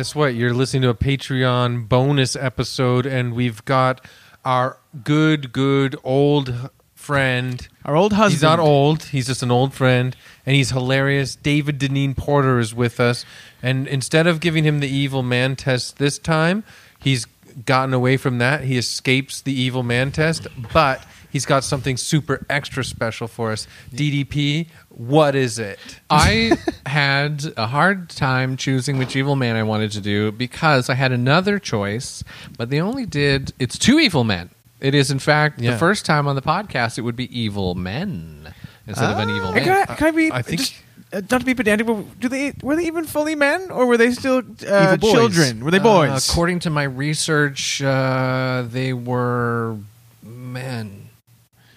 Guess what? You're listening to a Patreon bonus episode, and we've got our good, good old friend. Our old husband. He's not old. He's just an old friend, and he's hilarious. David Dineen-Porter is with us, and instead of giving him the evil man test this time, he's gotten away from that. He escapes the evil man test, but he's got something super extra special for us. DDP, what is it? I had a hard time choosing which evil man I wanted to do because I had another choice, but they only did it's two evil men. It is in fact Yeah. the first time on the podcast it would be evil men instead of an evil Hey, man. Can I, can I be? I think- just, uh, not to be pedantic, but do they were they even fully men, or were they still uh, boys. children? Were they Uh, boys? according to my research, uh, they were men.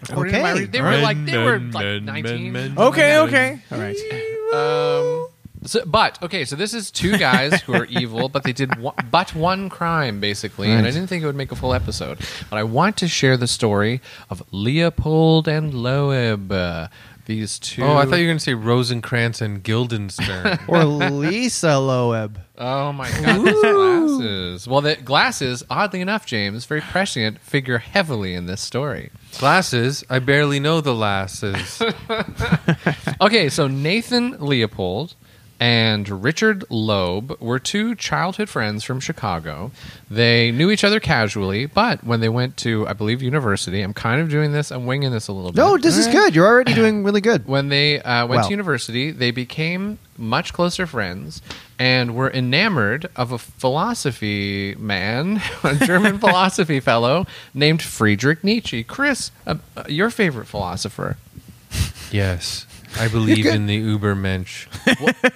According my Okay. re- they were like they were like nineteen. men, men. okay, okay, all right. Um, so, but okay, so this is two guys who are evil, but they did one, but one crime basically, and I didn't think it would make a full episode. But I want to share the story of Leopold and Loeb. These two. Oh, I thought you were going to say Rosencrantz and Guildenstern. or Lisa Loeb. Oh my god, these glasses. Well, the glasses, oddly enough, James, very prescient, figure heavily in this story. Glasses, I barely know the lasses. Okay, so Nathan Leopold and Richard Loeb were two childhood friends from Chicago. They knew each other casually, but when they went to, I believe, university, I'm kind of doing this, I'm winging this a little bit. No, this is good. You're already doing really good. When they uh, went Wow. to university, they became much closer friends and were enamored of a philosophy man, a German philosophy fellow named Friedrich Nietzsche. Chris, uh, uh, your favorite philosopher. yes, I believe in the Ubermensch.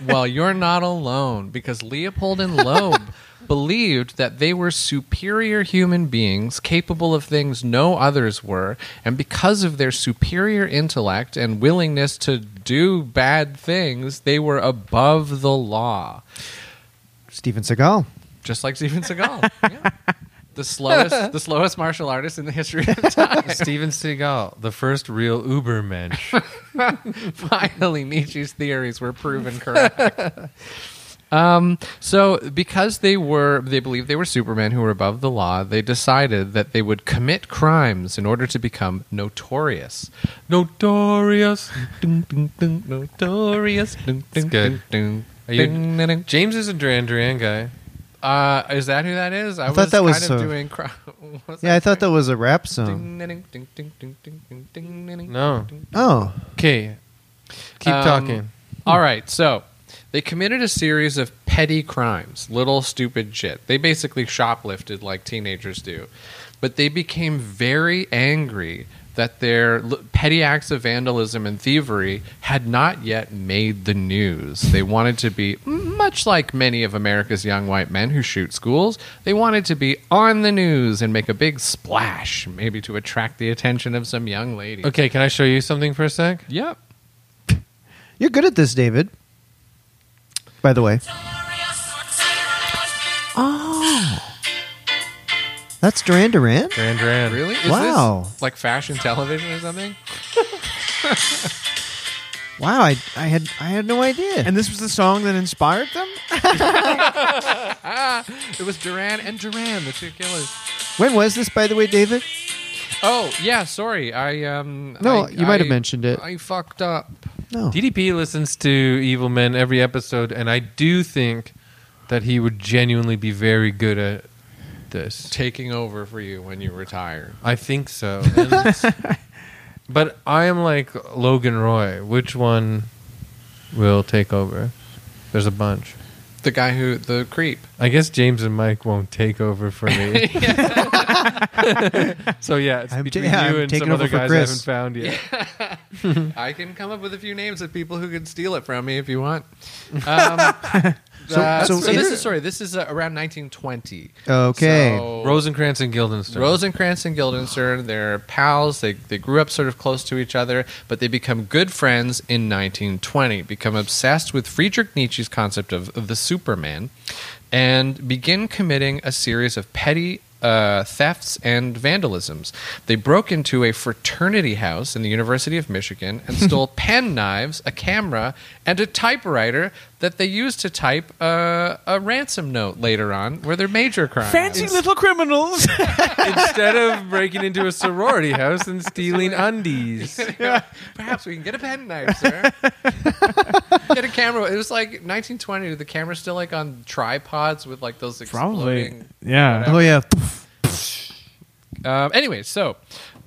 well, you're not alone because Leopold and Loeb believed that they were superior human beings capable of things no others were, and because of their superior intellect and willingness to do bad things, they were above the law. Steven Seagal. Just like Steven Seagal. Yeah. The slowest the slowest martial artist in the history of time. Steven Seagal, the first real Ubermensch. Finally, Nietzsche's theories were proven correct. Um, so because they were, they believed they were supermen who were above the law. They decided that they would commit crimes in order to become notorious. Notorious. Dun, dun, dun, notorious. Dun, dun, good. dun, Are you- dun, dun, dun. James is a Duran Duran guy. Uh, is that who that is? I, I thought was that was of doing. Cro- Yeah, I thought that was a rap song. No. Oh, Okay. Keep Um, talking. All right. So they committed a series of petty crimes, little stupid shit. They basically shoplifted like teenagers do. But they became very angry that their l- petty acts of vandalism and thievery had not yet made the news. They wanted to be, mm, much like many of America's young white men who shoot schools, they wanted to be on the news and make a big splash, maybe to attract the attention of some young lady. Okay, can I show you something for a sec? Yep. you're good at this, David. By the way. Oh. That's Duran Duran? Duran Duran. Really? Is Wow. this like fashion television or something? Wow, I, I had I had no idea. And this was the song that inspired them. It was Duran and Duran, the two killers. when was this, by the way, David? Oh yeah, sorry. I um. No, I- you might have mentioned it. I fucked up. No. DDP listens to Evil Men every episode, and I do think that he would genuinely be very good at this. Taking over for you when you retire. I think so. And- but I am like Logan Roy. Which one will take over? There's a bunch. The guy who the creep. I guess James and Mike won't take over for me. so yeah, it's I'm ta- between yeah, you I'm and taking some other for guys Chris. I haven't found yet. I can come up with a few names of people who could steal it from me if you want. Um, So- so so, is this it- is sorry. This is uh, around 1920. Okay. So- Rosencrantz and Guildenstern. Rosencrantz and Guildenstern, they're pals. They, they grew up sort of close to each other, but they become good friends in 1920, become obsessed with Friedrich Nietzsche's concept of, of the Superman, and begin committing a series of petty uh, thefts and vandalisms. They broke into a fraternity house in the University of Michigan and stole pen knives, a camera, and a typewriter that they used to type uh, a ransom note later on, were their major crimes. Fancy little criminals. Instead of breaking into a sorority house and stealing undies. Perhaps we can get a pen knife, sir. get a camera. It was like 1920. The camera's still like on tripods with like those Probably. exploding. Yeah. Oh yeah. Um, anyway, so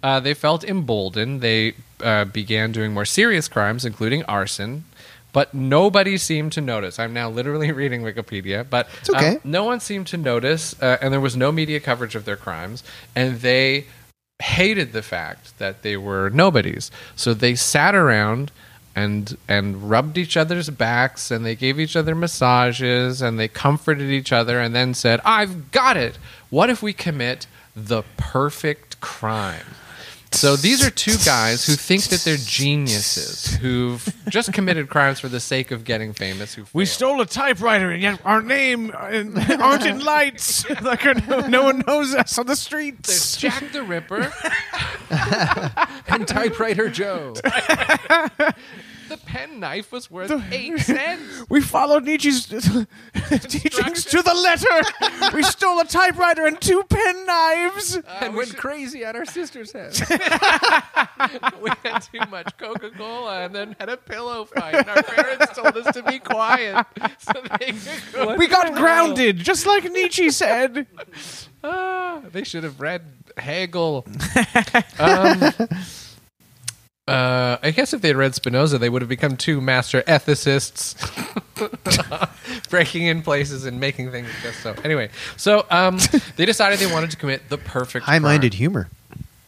uh, they felt emboldened. They uh, began doing more serious crimes, including arson. But nobody seemed to notice. I'm now literally reading Wikipedia, but okay. um, no one seemed to notice, uh, and there was no media coverage of their crimes. And they hated the fact that they were nobodies. So they sat around and and rubbed each other's backs, and they gave each other massages, and they comforted each other, and then said, "I've got it. What if we commit the perfect crime?" So these are two guys who think that they're geniuses, who've just committed crimes for the sake of getting famous. Who We failed. stole a typewriter, and yet our name aren't in lights. like uh, no, no one knows us on the streets. There's streets. Jack the Ripper, And typewriter Joe. The pen knife was worth eight cents. We followed Nietzsche's teachings to the letter. we stole a typewriter and two pen knives. and went crazy at our sister's house. we had too much Coca Cola and then had a pillow fight. And our parents told us to be quiet so they could go. We got grounded, just like Nietzsche said. Ah, they should have read Hegel. um, uh, I guess if they had read Spinoza, they would have become two master ethicists, breaking in places and making things just so. Anyway, so um, they decided they wanted to commit the perfect High-minded humor.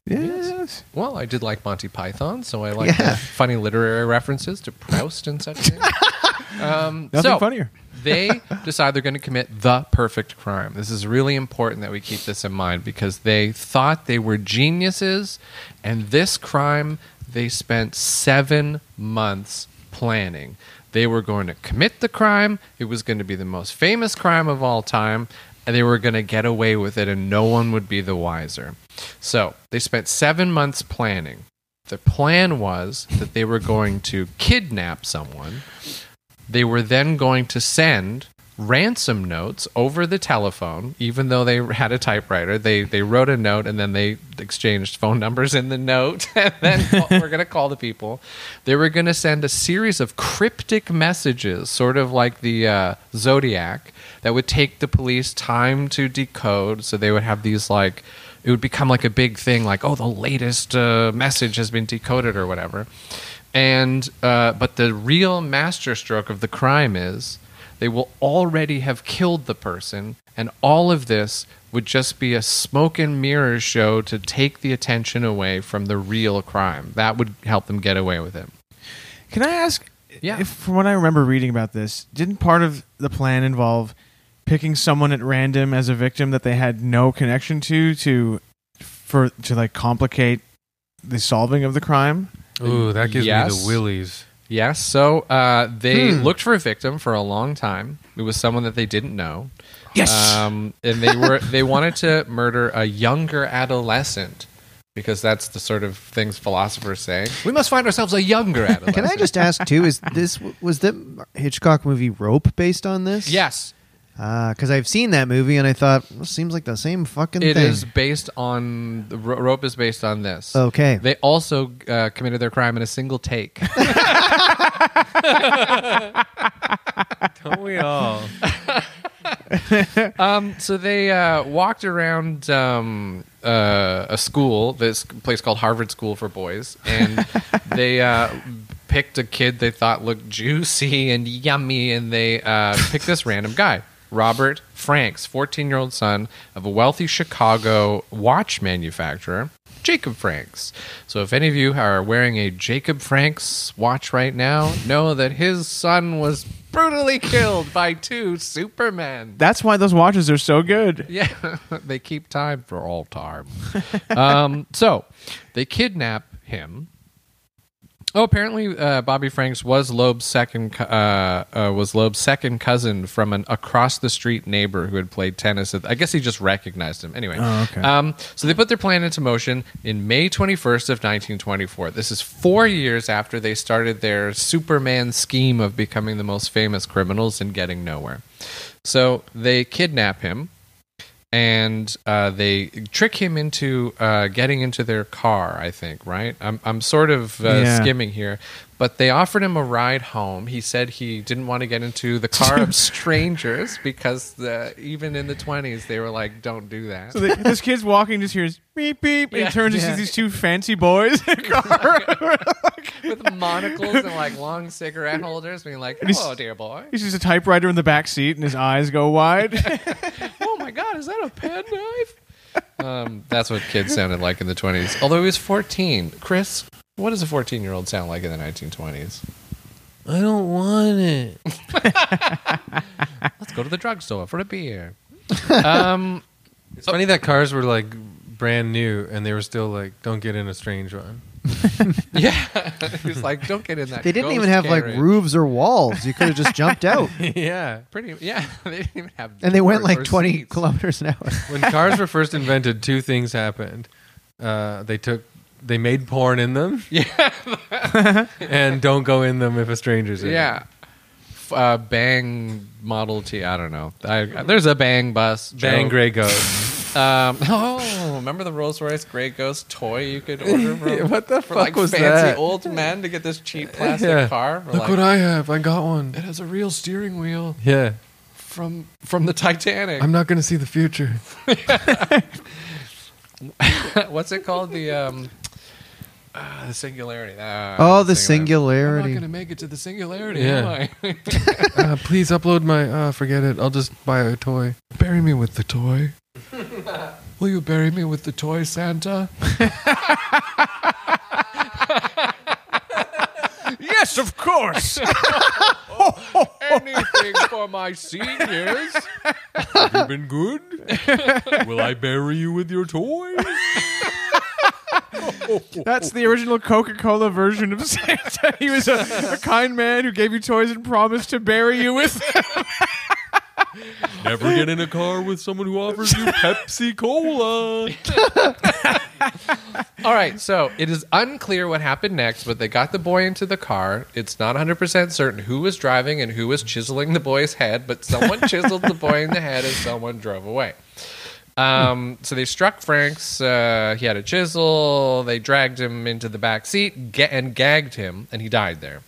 Yes. Well, I did like Monty Python, so I like Yeah. the funny literary references to Proust and such things. um, Nothing so, funnier. they decide they're going to commit the perfect crime. This is really important that we keep this in mind because they thought they were geniuses, and this crime they spent seven months planning. They were going to commit the crime, it was going to be the most famous crime of all time, and they were going to get away with it, and no one would be the wiser. So they spent seven months planning. The plan was that they were going to kidnap someone. They were then going to send ransom notes over the telephone, even though they had a typewriter. They they wrote a note and then they exchanged phone numbers in the note. And then we're going to call the people. They were going to send a series of cryptic messages, sort of like the uh, Zodiac, that would take the police time to decode. So they would have these like. It would become like a big thing, like oh, the latest uh, message has been decoded or whatever. And uh, but the real masterstroke of the crime is they will already have killed the person, and all of this would just be a smoke and mirrors show to take the attention away from the real crime. That would help them get away with it. Can I ask? Yeah. If, from what I remember reading about this, didn't part of the plan involve picking someone at random as a victim that they had no connection to to for to like complicate the solving of the crime? Ooh, that gives me the willies. Yes, so uh, they Hmm. looked for a victim for a long time. It was someone that they didn't know. Yes. um, and they were they wanted to murder a younger adolescent because that's the sort of things philosophers say. We must find ourselves a younger adolescent. Can I just ask too? Is this was the Hitchcock movie Rope based on this? Yes, Because I've seen that movie and I thought well, seems like the same fucking it thing. is based on the ro- rope is based on this. Okay. They also uh, committed their crime in a single take. Don't we all? um, so they uh, walked around um, uh, a school, this place called Harvard School for Boys, and they uh, picked a kid they thought looked juicy and yummy, and they uh, picked this random guy. Robert Franks, 14 year old son of a wealthy Chicago watch manufacturer, Jacob Franks. So, if any of you are wearing a Jacob Franks watch right now, know that his son was brutally killed by two Supermen. That's why those watches are so good. Yeah, they keep time for all time. um, so they kidnap him, Oh, apparently uh, Bobby Franks was Loeb's second co- uh, uh, was Loeb's second cousin from an across the street neighbor who had played tennis. At, I guess he just recognized him. Anyway, Oh, okay. um, so they put their plan into motion in May 21st of 1924. This is four years after they started their Superman scheme of becoming the most famous criminals and getting nowhere. So they kidnap him and uh, they trick him into uh, getting into their car. I think, right? I'm I'm sort of uh, Yeah. skimming here, but they offered him a ride home. He said he didn't want to get into the car of strangers because the, even in the 20s they were like, "Don't do that." So the, this kid's walking, just hears beep beep, and Yeah. he turns and Yeah. sees these two fancy boys in a car. With monocles and like long cigarette holders, being like, he's- "Hello, dear boy." He's just a typewriter in the back seat, and his eyes go wide. My god, is that a pen knife? um, that's what kids sounded like in the 20s. Although he was 14. Chris, what does a 14 year old sound like in the 1920s? I don't want it. Let's go to the drugstore for a beer. um, It's funny that cars were like brand new and they were still like, don't get in a strange one. yeah, he's like, don't get in that. They didn't ghost even have like roofs or walls. You could have just jumped out. yeah. Pretty, yeah, they didn't even have. And they went like 20 seats. kilometers an hour. When cars were first invented, two things happened. Uh, they took, they made porn in them, Yeah, and don't go in them if a stranger's in. yeah. F- Uh, bang Model T. I don't know. I, there's a bang bus. Bang joke. Gray Ghost. Um, oh, remember the Rolls Royce Grey Ghost toy you could order from? what the for fuck like was fancy that? old men to get this cheap plastic Yeah. car. We're Look like, what I have. I got one. it has a real steering wheel Yeah. from from the Titanic. I'm not going to see the future. What's it called? The um, uh, the singularity. Uh, Oh, the singularity. I'm not singularity. to make it to the singularity, Yeah. am I? Uh, please upload my. Uh, forget it. I'll just buy a toy. bury me with the toy. Will you bury me with the toy, Santa? yes, of course. Anything for my seniors. Have you been good? Will I bury you with your toys? That's the original Coca-Cola version of Santa. He was a, a kind man who gave you toys and promised to bury you with. Never get in a car with someone who offers you Pepsi Cola. All right, so it is unclear what happened next, but they got the boy into the car. It's not 100% certain who was driving and who was chiseling the boy's head, but someone chiseled the boy in the head and someone drove away. Um, so they struck Franks. Uh, he had a chisel. They dragged him into the back seat ga- and gagged him, and he died there.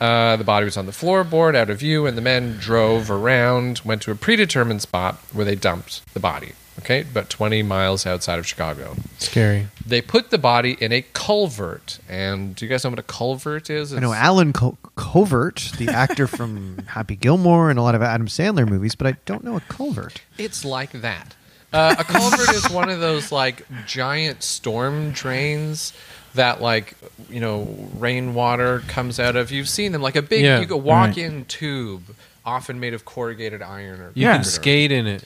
Uh, the body was on the floorboard, out of view, and the men drove around, went to a predetermined spot where they dumped the body. Okay, about 20 miles outside of Chicago Scary. they put the body in a culvert. And do you guys know what a culvert is? I know Allen Co- Covert, the actor from Happy Gilmore and a lot of Adam Sandler movies, but I don't know a culvert. It's like that. Uh, a culvert is one of those like giant storm drains that like you know rainwater comes out of. You've seen them like a big Yeah, you could walk in tube, often made of corrugated iron or You Yeah. can skate in it.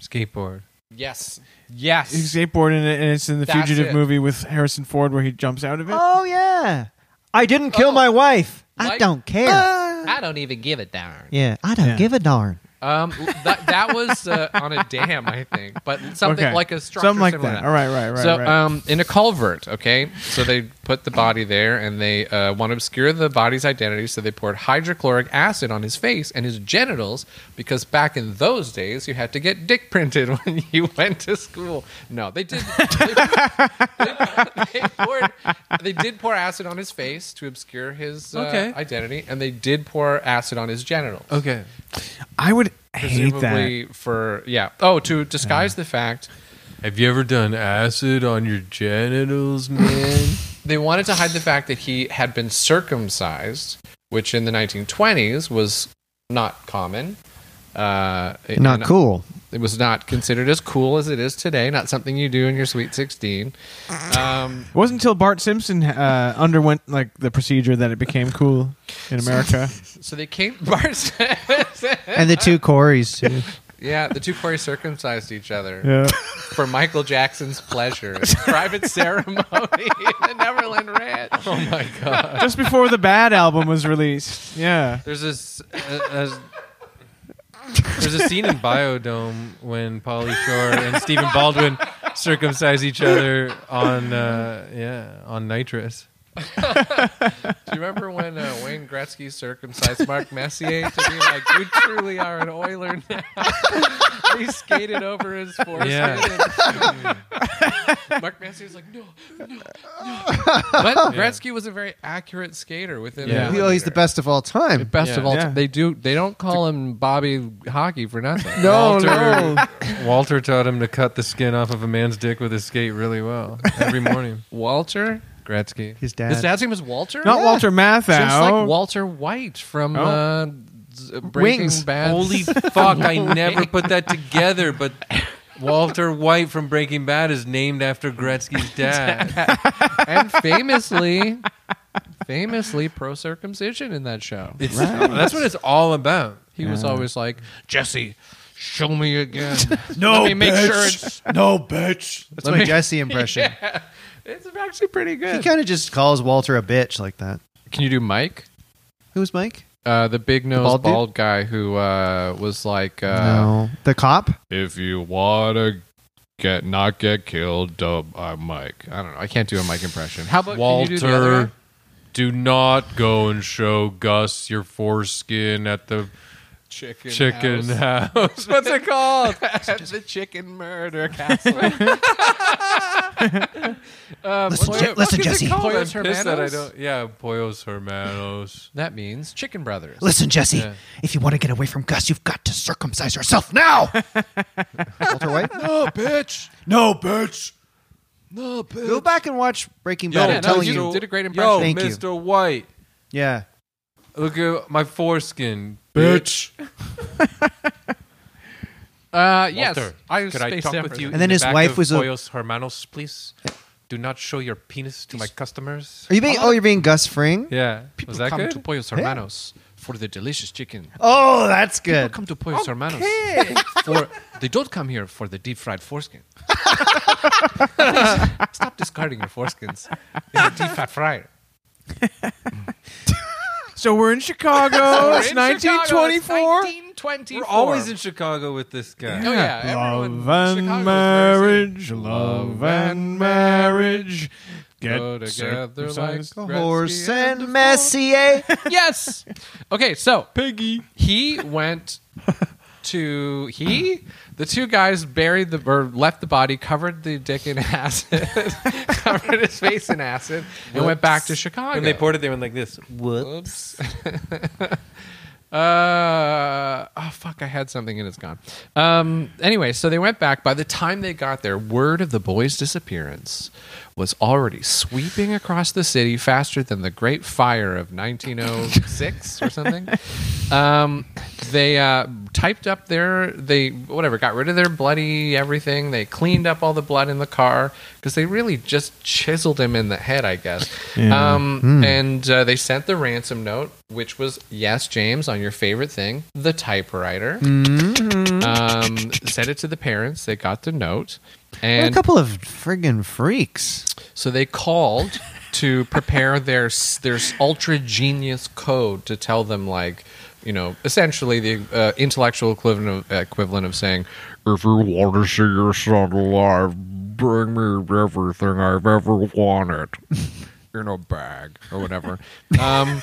Skateboard. Yes, yes. He's skateboarding it, and it's in the That's Fugitive it. movie with Harrison Ford where he jumps out of it. Oh, yeah. I didn't kill Oh. my wife. I Like- don't care. I don't even give a darn. yeah, I don't Yeah. give a darn. Um, that that was uh, on a dam, I think, but something Okay. like a structure Something like similar to that. All right, right, right, so, right. um, in a culvert, okay. So they put the body there, and they uh, want to obscure the body's identity. So they poured hydrochloric acid on his face and his genitals, because back in those days, you had to get dick printed when you went to school. No, they did. They, they, they poured, they did pour acid on his face to obscure his uh, Okay. identity, and they did pour acid on his genitals Okay. I would hate that. presumably for yeah. Oh, to disguise the fact Have you ever done acid on your genitals, man? they wanted to hide the fact that he had been circumcised, which in the 1920s was not common. Uh, Not and cool. It was not considered as cool as it is today. Not something you do in your sweet 16. Um, It wasn't until Bart Simpson uh, underwent like the procedure that it became cool in America. so they came. Bart And the two Corys, too. Yeah, the two Corey circumcised each other Yeah. for Michael Jackson's pleasure. It's a private ceremony in the Neverland Ranch. Oh my god. Just before the Bad album was released. Yeah. There's this. Uh, there's a scene in Bio-Dome when Pauly Shore and Stephen Baldwin circumcise each other on uh, yeah on nitrous. Do you remember when uh, Wayne Gretzky circumcised Mark Messier to be like, "You truly are an Oiler now"? He skated over his foreskin. Yeah. and- Mark Messier's like, "No, no, no." But Gretzky was a very accurate skater within. Yeah. a Oh, he's the best of all time. Best Yeah. of all, Yeah. time. they do. They don't call him Bobby Hockey for nothing. No, Walter, no. Walter taught him to cut the skin off of a man's dick with his skate really well every morning. Walter. Gretzky. His dad. His dad's name was Walter. Not Yeah. Walter Matthau. Just like Walter White from Oh. uh, Z- Breaking Wings. Bad. Holy fuck! I never put that together, but Walter White from Breaking Bad is named after Gretzky's dad. and famously, famously pro circumcision in that show. It's, That's what it's all about. He was always like, Jesse, show me again. No, Let me make bitch. sure it's. no, bitch. That's Let my me- Jesse impression. Yeah, it's actually pretty good. He good. kind of just calls Walter a bitch like that. Can you do Mike? Who's Mike? Uh, the big nose bald bald, dude? guy who uh, was like, uh, no, the cop. if you want to get not get killed, uh, I'm Mike. I don't know. I can't do a Mike impression. How about can you do the other Walter, guy? do not go and show Gus your foreskin at the Chicken, chicken house. house. What's it called? the chicken murder castle. um, Listen, what Je- listen, fuck is it Jesse. called? I'm Pollos pissed that I Hermanos? don't. Yeah, Pollos Hermanos. That means chicken brothers. Listen, Jesse. Yeah. If you want to get away from Gus, you've got to circumcise yourself now. Walter White. No, bitch. No, bitch. No, bitch. Go back and watch Breaking Bad. Yeah, I'm no, telling you you. did a great Yo, impression. Thank you. Mr. White, Yeah. Look at my foreskin, Bitch. Uh, yes, Walter, I was could I spaced talk out with you? a And in then the his back wife of was a- Pollos Hermanos, please. Do not show your penis to my customers. Are you being? Oh, you're being Gus Fring. Yeah, People was that come good? to Pollos Hermanos for the delicious chicken. Oh, that's People good. come to Pollos Hermanos for they don't come here for the deep fried foreskin. Please, stop discarding your foreskins in the deep fat fryer. So we're in Chicago. We're it's in Chicago. 1924. It's 1924. We're always in Chicago with this guy. Oh yeah, everyone. love and Chicago's marriage, love and marriage. Get Go together like circumcised. Gretzky Horse and and Messier. yes. Okay, so Piggy. he went to he the two guys buried the or left the body covered the dick in acid covered his face in acid and went back to chicago And they poured it, they went like this. Whoops. uh, oh fuck! I had something and it's gone. Um, anyway, so they went back. By the time they got there, word of the boy's disappearance was already sweeping across the city faster than the Great Fire of 1906 or something. Um, they uh, typed up their they whatever got rid of their bloody everything. They cleaned up all the blood in the car because they really just chiseled him in the head, I guess. Yeah. Um, And uh, they sent the ransom note, which was yes, James, on your favorite thing, the typewriter. Um, sent it to the parents. They got the note, They're a couple of friggin' freaks. so they called to prepare their their ultra genius code to tell them like you know essentially the uh, intellectual equivalent of, equivalent of saying If you want to see your son alive, bring me everything I've ever wanted. in a bag or whatever. Um,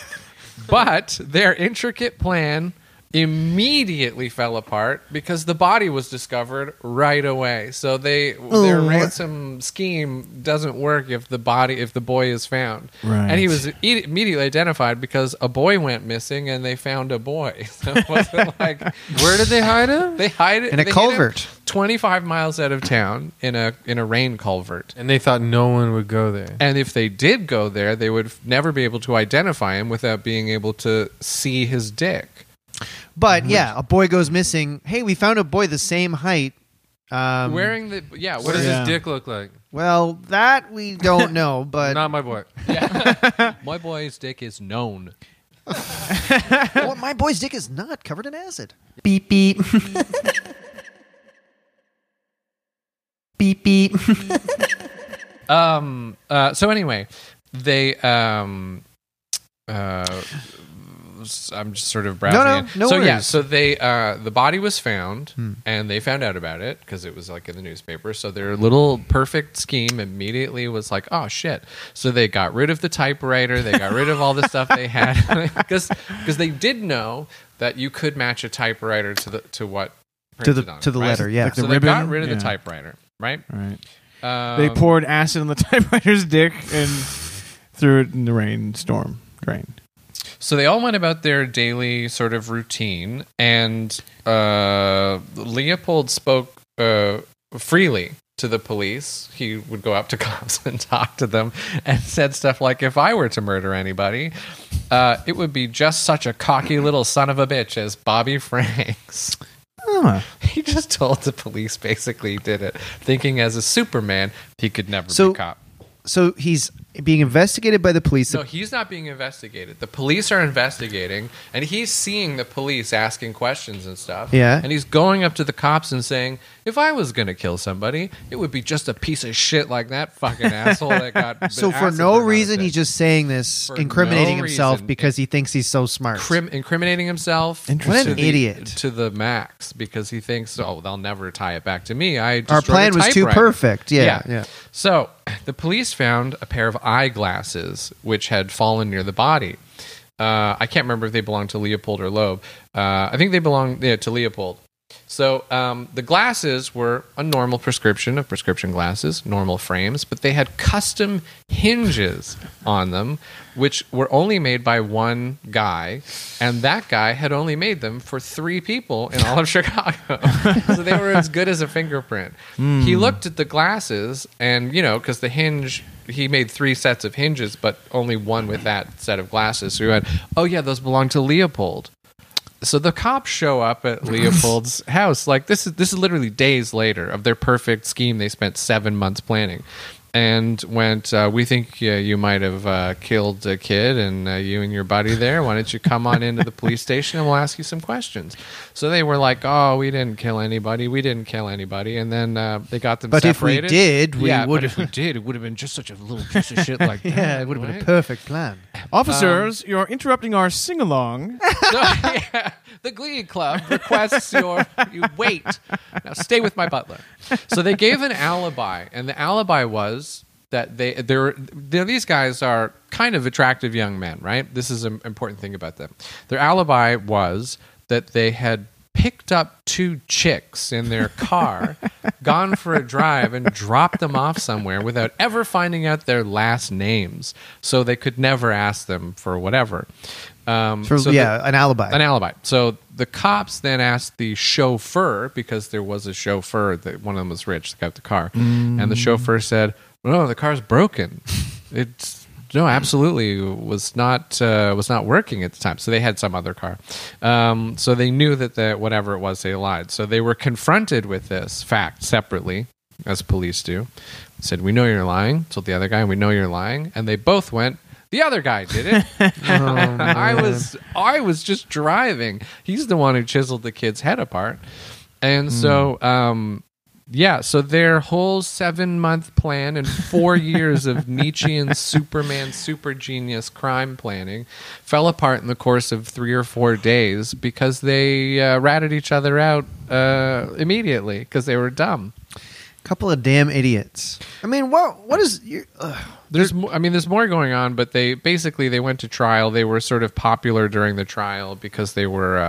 but their intricate plan immediately fell apart because the body was discovered right away. So they their ransom scheme doesn't work if the body if the boy is found. Right. And he was e- immediately identified because a boy went missing and they found a boy. So it wasn't like Where did they hide him? they hide it In a they culvert. 25 miles out of town in a in a rain culvert. And they thought no one would go there. And if they did go there, they would f- never be able to identify him without being able to see his dick. But yeah, a boy goes missing. Hey, we found a boy the same height. Um, Wearing the yeah, What does Yeah. his dick look like? Well, that we don't know, but Not my boy. my boy's dick is known. well, my boy's dick is not covered in acid. Beep beep. beep beep. Um. Uh. So anyway, they um. Uh. I'm just sort of browsing. No, no, no so yeah, so they uh, the body was found, Hmm. and they found out about it because it was like in the newspaper. So their little perfect scheme immediately was like, oh shit. So they got rid of the typewriter. They got rid of all the stuff they had because because they did know that you could match a typewriter to the to what to the on to the right? letter, yeah. Like the so they got rid of Yeah. the typewriter, right? Right. Um, They poured acid on the typewriter's dick and threw it in the rainstorm drain. So they all went about their daily sort of routine, and uh, Leopold spoke uh, freely to the police. He would go up to cops and talk to them, and said stuff like, "If I were to murder anybody, uh, it would be just such a cocky little son of a bitch as Bobby Franks." Oh, He just told the police basically he did it, thinking as a Superman he could never So- be caught. So he's being investigated by the police. No, he's not being investigated. The police are investigating, and he's seeing the police asking questions and stuff. Yeah. And he's going up to the cops and saying, if I was going to kill somebody, it would be just a piece of shit like that fucking asshole that got. so for no reason, he's just saying this, For incriminating no himself reason. because he thinks he's so smart. Crim- incriminating himself. Interesting. to What an the- idiot. To the max because he thinks, oh, they'll never tie it back to me. I Our plan was too typewriter." perfect. Yeah, yeah. So the police found a pair of eyeglasses which had fallen near the body. Uh, I can't remember if they belonged to Leopold or Loeb. Uh, I think they belonged yeah, to Leopold. So um, the glasses were a normal prescription of prescription glasses, normal frames, but they had custom hinges on them, which were only made by one guy, and that guy had only made them for three people in all of Chicago. so they were as good as a fingerprint. He looked at the glasses, and you know, because the hinge. He made three sets of hinges, but only one with that set of glasses. So he went, "Oh yeah, those belong to Leopold." So the cops show up at Leopold's house. Like this is this is literally days later of their perfect scheme. They spent seven months planning, and went. Uh, we think uh, you might have uh, killed a kid, and uh, you and your buddy there. Why don't you come on into the police station and we'll ask you some questions? So they were like, "Oh, we didn't kill anybody. We didn't kill anybody." And then uh, they got them. But if we did, we yeah, would but if we did, it would have been just such a little piece of shit like that. Yeah, it would have been a perfect plan. officers, you're interrupting our sing along. So, yeah, the Glee Club requests your you wait. Now stay with my butler. So they gave an alibi, and the alibi was that they they're, they're these guys are kind of attractive young men, right? This is an important thing about them. Their alibi was that they had picked up two chicks in their car, gone for a drive, and dropped them off somewhere without ever finding out their last names, so they could never ask them for whatever. Um, For, so the- yeah, an alibi. an alibi. So the cops then asked the chauffeur because there was a chauffeur that one of them was rich that got the car, and the chauffeur said, "No, the car's broken. It's no, absolutely was not uh, was not working at the time. So they had some other car. Um, so they knew that the whatever it was they lied. So they were confronted with this fact separately, as police do. Said, "We know you're lying." Told the other guy, "We know you're lying," and they both went. The other guy did it. I was I was just driving. He's the one who chiseled the kid's head apart. And so um yeah, so their whole seven month plan and four years of Nietzschean Superman super genius crime planning fell apart in the course of three or four days because they uh, ratted each other out uh, immediately because they were dumb. Couple of damn idiots. I mean, what what is your, ugh. There's, mo- I mean, there's more going on, but they basically they went to trial. They were sort of popular during the trial because they were uh,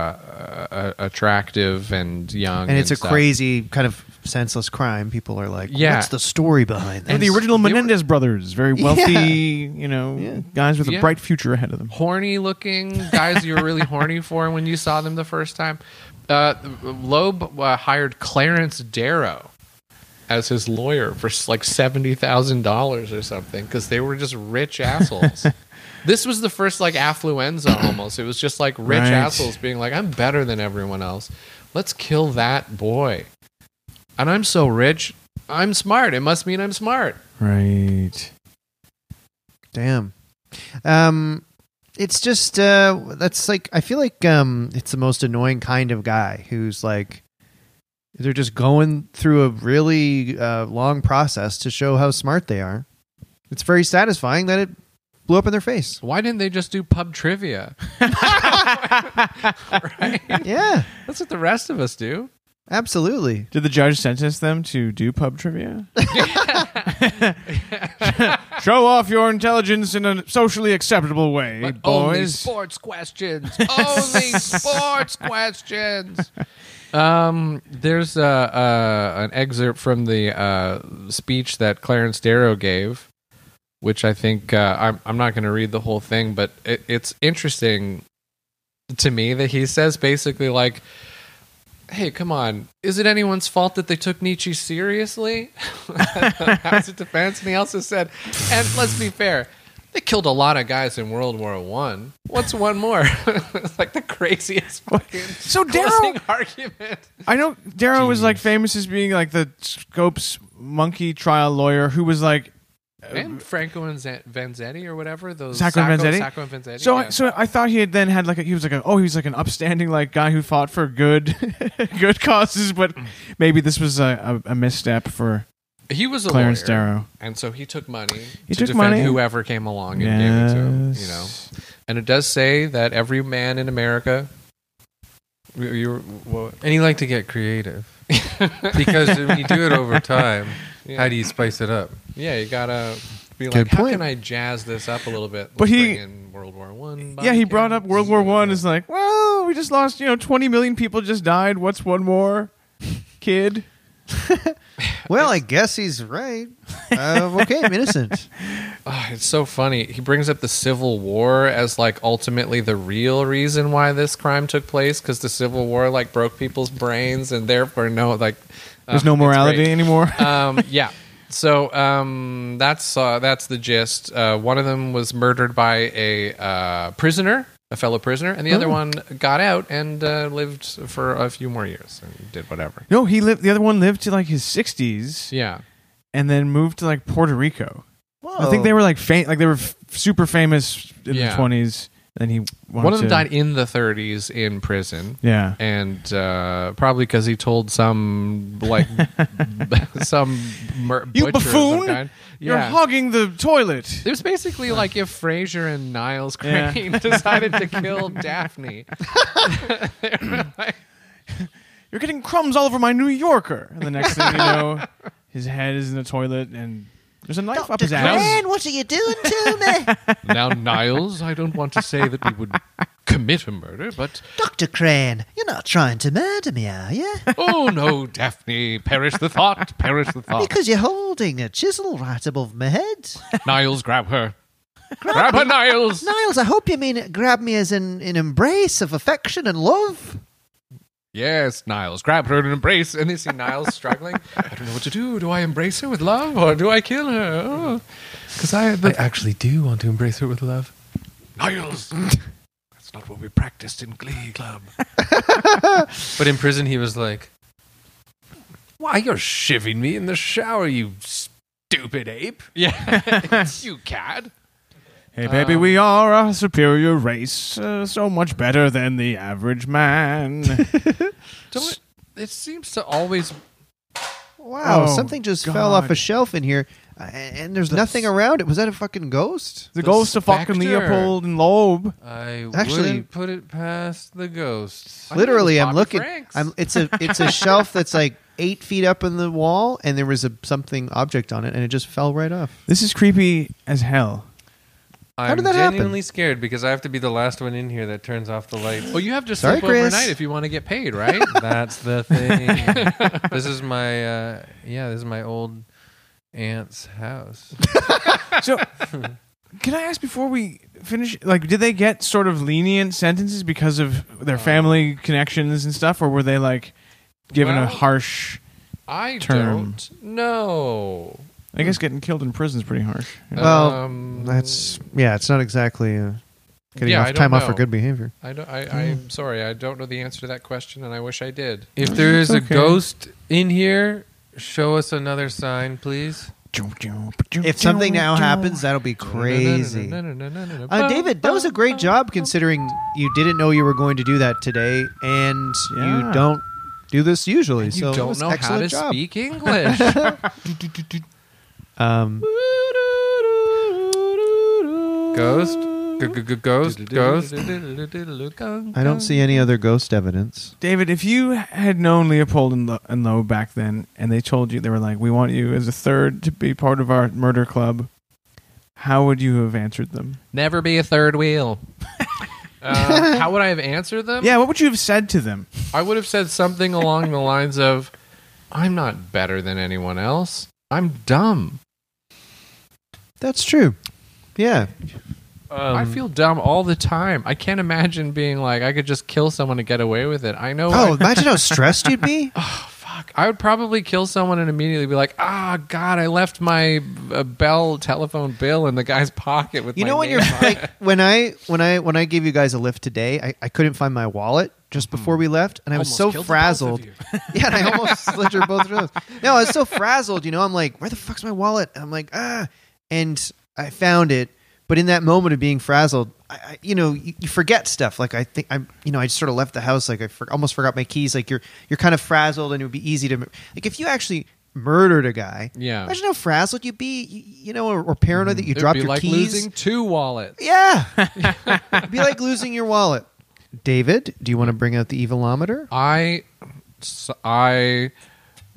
uh, attractive and young, and it's a stuff. crazy kind of senseless crime. People are like, Yeah. what's the story behind They're that? the original they were- Menendez brothers, very wealthy, you know, Yeah. guys with Yeah. a bright future ahead of them. horny looking guys you were really horny for when you saw them the first time. Uh, Loeb uh, hired Clarence Darrow as his lawyer for like seventy thousand dollars or something because they were just rich assholes. this was the first like affluenza almost. It was just like rich Right. assholes being like, "I'm better than everyone else. Let's kill that boy." And I'm so rich. I'm smart. It must mean I'm smart. Right. Damn. Um, it's just uh, that's like I feel like um, it's the most annoying kind of guy who's like, They're just going through a really uh, long process to show how smart they are. It's very satisfying that it blew up in their face. Why didn't they just do pub trivia? right? Yeah, That's what the rest of us do. absolutely. Did the judge sentence them to do pub trivia? Show off your intelligence in a socially acceptable way, But only boys. sports questions. only sports questions. Um, there's uh, uh, an excerpt from the uh, speech that Clarence Darrow gave, which I think uh, I'm, I'm not going to read the whole thing, but it, it's interesting to me that he says basically like, "Hey, come on, is it anyone's fault that they took Nietzsche seriously?" As a defense, and he also said, "And let's be fair." They killed a lot of guys in World War One. What's one more? it's like the craziest fucking So Darrow- argument. I know Darrow was like famous as being like the Scopes monkey trial lawyer who was like. Uh, and Franco and Z- Vanzetti or whatever those Sacco and Vanzetti? Sacco and Vanzetti. So, yeah. I, so I thought he had then had like a, he was like a, oh he was like an upstanding like guy who fought for good good causes, but maybe this was a, a, a misstep for he was a Clarence lawyer, Darrow. and so he took money He to took defend money. whoever came along and gave it to him. You know, Yes. and it does say that every man in America. You, And he liked to get creative because when you do it over time, yeah. how do you spice it up? Yeah, you gotta be Good like, how point. can I jazz this up a little bit? But Let's he- bring in World War One. Yeah, he brought up World War One as like, well, we just lost, you know, twenty million people just died. What's one more, kid? Well, I guess he's right. Uh, okay, I'm innocent. Ah, it's so funny. He brings up the Civil War as like ultimately the real reason why this crime took place because the Civil War like broke people's brains and therefore no like There's uh, no morality anymore. um, yeah. So um, that's uh, that's the gist. Uh, one of them was murdered by a uh, prisoner, a fellow prisoner, and the other Oh. one got out and uh, lived for a few more years and did whatever. no, he lived. The other one lived to like his sixties, Yeah. and then moved to like Puerto Rico. Whoa. I think they were like fam- like they were f- super famous in Yeah. the twenties. Then he One of them to- died in the 30s in prison. Yeah, and uh, probably because he told some like some mur- You butcher of some buffoon! kind. you're Yeah. hogging the toilet. it was basically like if Frasier and Niles Yeah. Crane decided to kill Daphne. You're getting crumbs all over my New Yorker. And the next thing you know, his head is in the toilet, and there's a knife up his ass. what are you doing to me? now, Niles, I don't want to say that we would commit a murder, but Dr. Crane, you're not trying to murder me, are you? oh no, Daphne, perish the thought, perish the thought. Because you're holding a chisel right above my head. Niles, grab her. Grab her, Niles. Niles, I hope you mean grab me as in an embrace of affection and love. Yes, Niles, grab her and embrace. And they see Niles struggling. I don't know what to do. Do I embrace her with love or do I kill her? Oh. Because I, I the, actually do want to embrace her with love. Niles. That's not what we practiced in Glee Club. But in prison, he was like, "Why you're shivving me in the shower, you stupid ape." Yeah, you cad. Hey, baby, Um, we are a superior race, uh, so much better than the average man. Don't it, it seems to always. Wow, Oh, something just fell off a shelf in here, uh, and there's nothing around it. Was that a fucking ghost? the The ghost of fucking. Leopold and Loeb. I Actually- wouldn't put it past the ghosts. I think it was Literally, I'm Bobby looking. I'm. It's a. It's a shelf that's like eight feet up in the wall, and there was a something object on it, and it just fell right off. This is creepy as hell. I'm did that happen? genuinely scared because I have to be the last one in here that turns off the lights. Well, you have to Sorry, sleep Chris. overnight if you want to get paid, right? That's the thing. this is my uh, yeah. This is my old aunt's house. So, can I ask before we finish? Like, did they get sort of lenient sentences because of their family connections and stuff, or were they like given a Well- harsh? I Term. don't know. I guess getting killed in prison is pretty harsh. Yeah. Well, Um, That's yeah. It's not exactly uh, getting Yeah, off I don't time off for know. good behavior. I don't. I, I'm sorry. I don't know the answer to that question, and I wish I did. If there is a Okay. ghost in here, show us another sign, please. If something now happens, that'll be crazy. Uh, David, that was a great job considering you didn't know you were going to do that today, and Yeah. you don't do this usually. You so it don't was know how excellent to job. speak English. Um, Ghost, ghost, ghost. I don't see any other ghost evidence. David, if you had known Leopold and, Lo- and Lowe back then, and they told you they were like, "We want you as a third to be part of our murder club," how would you have answered them? Never be a third wheel. Uh, how would I have answered them? Yeah, what would you have said to them? I would have said something along the lines of, "I'm not better than anyone else. I'm dumb. That's true. Yeah. Um, I feel dumb all the time. I can't imagine being like I could just kill someone to get away with it. I know. Oh, I- imagine how stressed you'd be. Oh fuck. I would probably kill someone and immediately be like, "Ah, God, I left my uh, Bell telephone bill in the guy's pocket with You my know when name you're like when I when I when I gave you guys a lift today, I, I couldn't find my wallet just before we left, and I was Almost so killed the both of frazzled. yeah, and I almost slit your both throats. No, I was so frazzled. You know, I'm like, where the fuck's my wallet? And I'm like, ah, and I found it. But in that moment of being frazzled, I, I, you know, you, you forget stuff. Like I think I'm, you know, I just sort of left the house. Like I for, almost forgot my keys. Like you're you're kind of frazzled, and it would be easy to like if you actually murdered a guy. Yeah. Imagine how frazzled you'd be. You, you know, or, or paranoid that you It'd dropped your like keys. losing two wallets. Yeah. It'd be like losing your wallet. David, do you want to bring out the evilometer? I, I,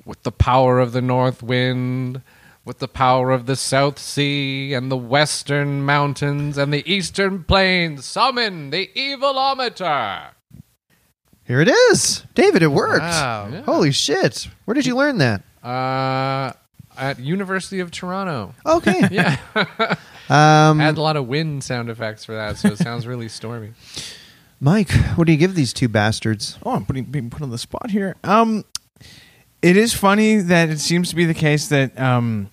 with the power of the north wind, with the power of the South Sea and the western mountains and the eastern plains, summon the evilometer. Here it is. David, it worked. Wow. Yeah. Holy shit. Where did you learn that? Uh, at University of Toronto. Okay. Yeah, Um, had a lot of wind sound effects for that, so it sounds really stormy. Mike, what do you give these two bastards? Oh, I'm putting, being put on the spot here. Um, it is funny that it seems to be the case that um,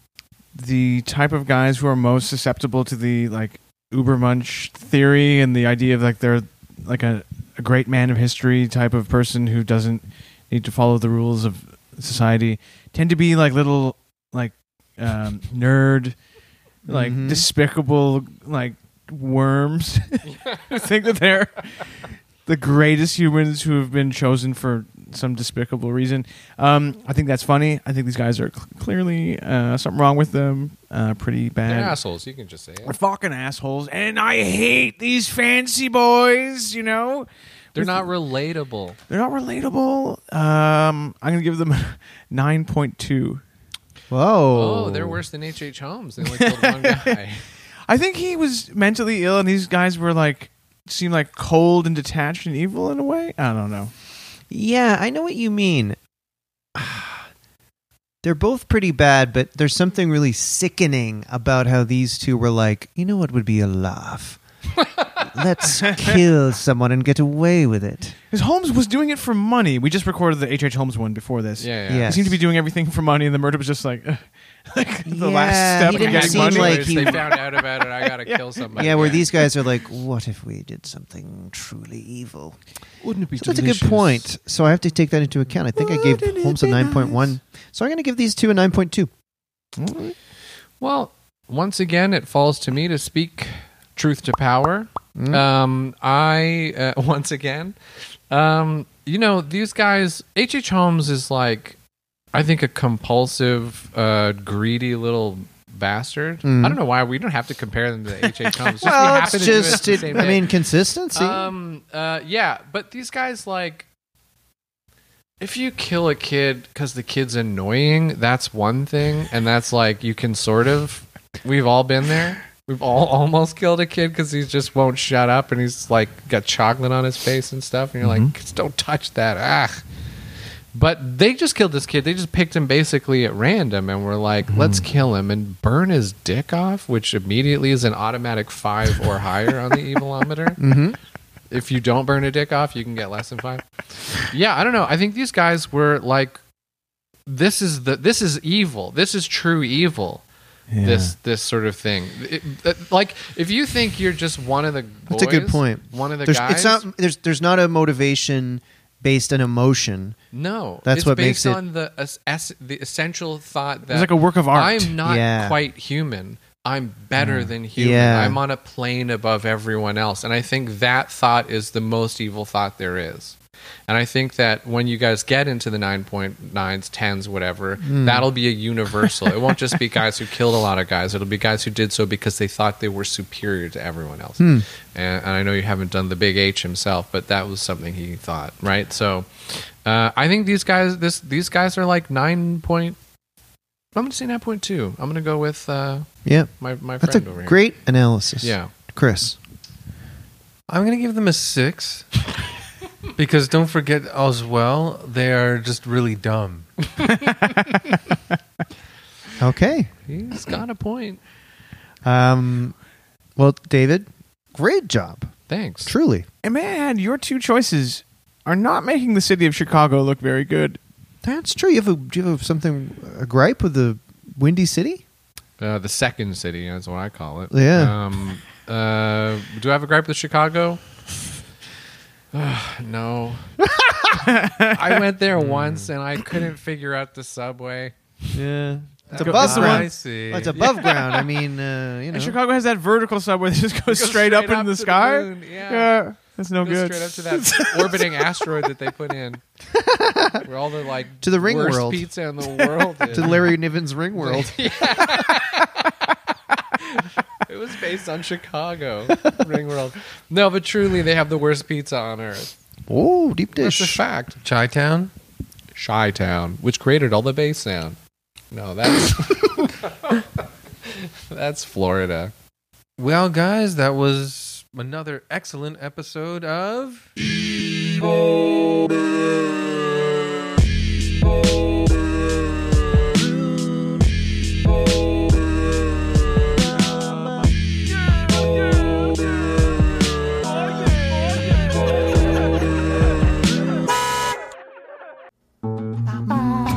the type of guys who are most susceptible to the like Ubermensch theory and the idea of like they're like a, a great man of history type of person who doesn't need to follow the rules of society tend to be like little like um, nerd, like Mhm. despicable like worms. who think that they're the greatest humans who have been chosen for some despicable reason. Um, I think that's funny. I think these guys are cl- clearly uh, something wrong with them. Uh, pretty They're bad. assholes. You can just say They're it. fucking assholes, and I hate these fancy boys. You know, They're With- not relatable. they're not relatable. Um, I'm gonna give them nine point two. Whoa. Oh, they're worse than H. H. Holmes. They only killed one guy. I think he was mentally ill, and these guys were like seemed like cold and detached and evil in a way. I don't know. Yeah, I know what you mean. They're both pretty bad, but there's something really sickening about how these two were like, you know what would be a laugh? Let's kill someone and get away with it. Because Holmes was doing it for money. We just recorded the H. H. Holmes one before this. Yeah, yeah. Yeah. He seemed to be doing everything for money, and the murder was just like, like the last step he of getting money. like Spoilers, he- they found out about it. I gotta kill somebody. Yeah, where these guys are like, what if we did something truly evil? Wouldn't it be So that's a good point. So I have to take that into account. I think I gave Wouldn't it Holmes a be 9.1. So I'm going to give these two a 9.2. Well, once again, it falls to me to speak truth to power. Mm. Um, I uh, once again, um, you know, these guys. H. H. Holmes is like, I think, a compulsive, uh, greedy little bastard. Mm. I don't know why we don't have to compare them to H. H. Holmes. Just we well, it's to do it just, the it, same I mean, consistency. Um. Uh. Yeah. But these guys like, if you kill a kid because the kid's annoying, that's one thing, and that's like you can sort of. We've all been there. We've all almost killed a kid because he just won't shut up, and he's like got chocolate on his face and stuff, and you're like, "Just don't touch that. Ah. But they just killed this kid. They just picked him basically at random and were like, let's kill him and burn his dick off, which immediately is an automatic five or higher on the evilometer. hmm If you don't burn a dick off, you can get less than five. Yeah, I don't know. I think these guys were like, this is the this is evil. This is true evil. Yeah. This this sort of thing. It- it- like if you think you're just one of the boys, That's a good point. One of the There's, guys. it's not, there's, there's not a motivation based on emotion. no, That's it's what based makes it- on the es- es- the essential thought that It's like a work of art. I'm not Yeah. quite human. I'm better mm. than human. Yeah. I'm on a plane above everyone else. And I think that thought is the most evil thought there is. And I think that when you guys get into the 9.9s, 10s, whatever, that'll be a universal. it won't just be guys who killed a lot of guys. It'll be guys who did so because they thought they were superior to everyone else. And, and I know you haven't done the big H himself, but that was something he thought, right? So uh, I think these guys, this these guys are like 9 point. I'm going to say 9.2. I'm going to go with uh, Yeah, my, my that's a friend over here. great analysis. Yeah. Chris. I'm gonna give them a six because don't forget as well they are just really dumb. Okay. He's got a point. Um, well, David, great job. Thanks. Truly. And man, your two choices are not making the city of Chicago look very good. That's true. You have a do you have something a gripe with the Windy City? Uh, the second city, that's what I call it. Yeah. Um, uh, do I have a gripe with Chicago? no. I went there once and I couldn't figure out the subway. Yeah. It's above the ground. one- I see. Well, it's above ground. I mean, uh, you know. And Chicago has that vertical subway that just goes Goes straight, up into to the sky. moon, Yeah. that's no Goes good. straight up to that orbiting asteroid that they put in. Where all the like To the ring worst world. pizza in the world is. to Larry Niven's Ring World. It was based on Chicago. Ring World. No, but truly they have the worst pizza on earth. oh, deep That's a dish. fact. Chi Town. Chi Town, which created all the bass sound. No, that's that's Florida. Well, guys, that was another excellent episode of.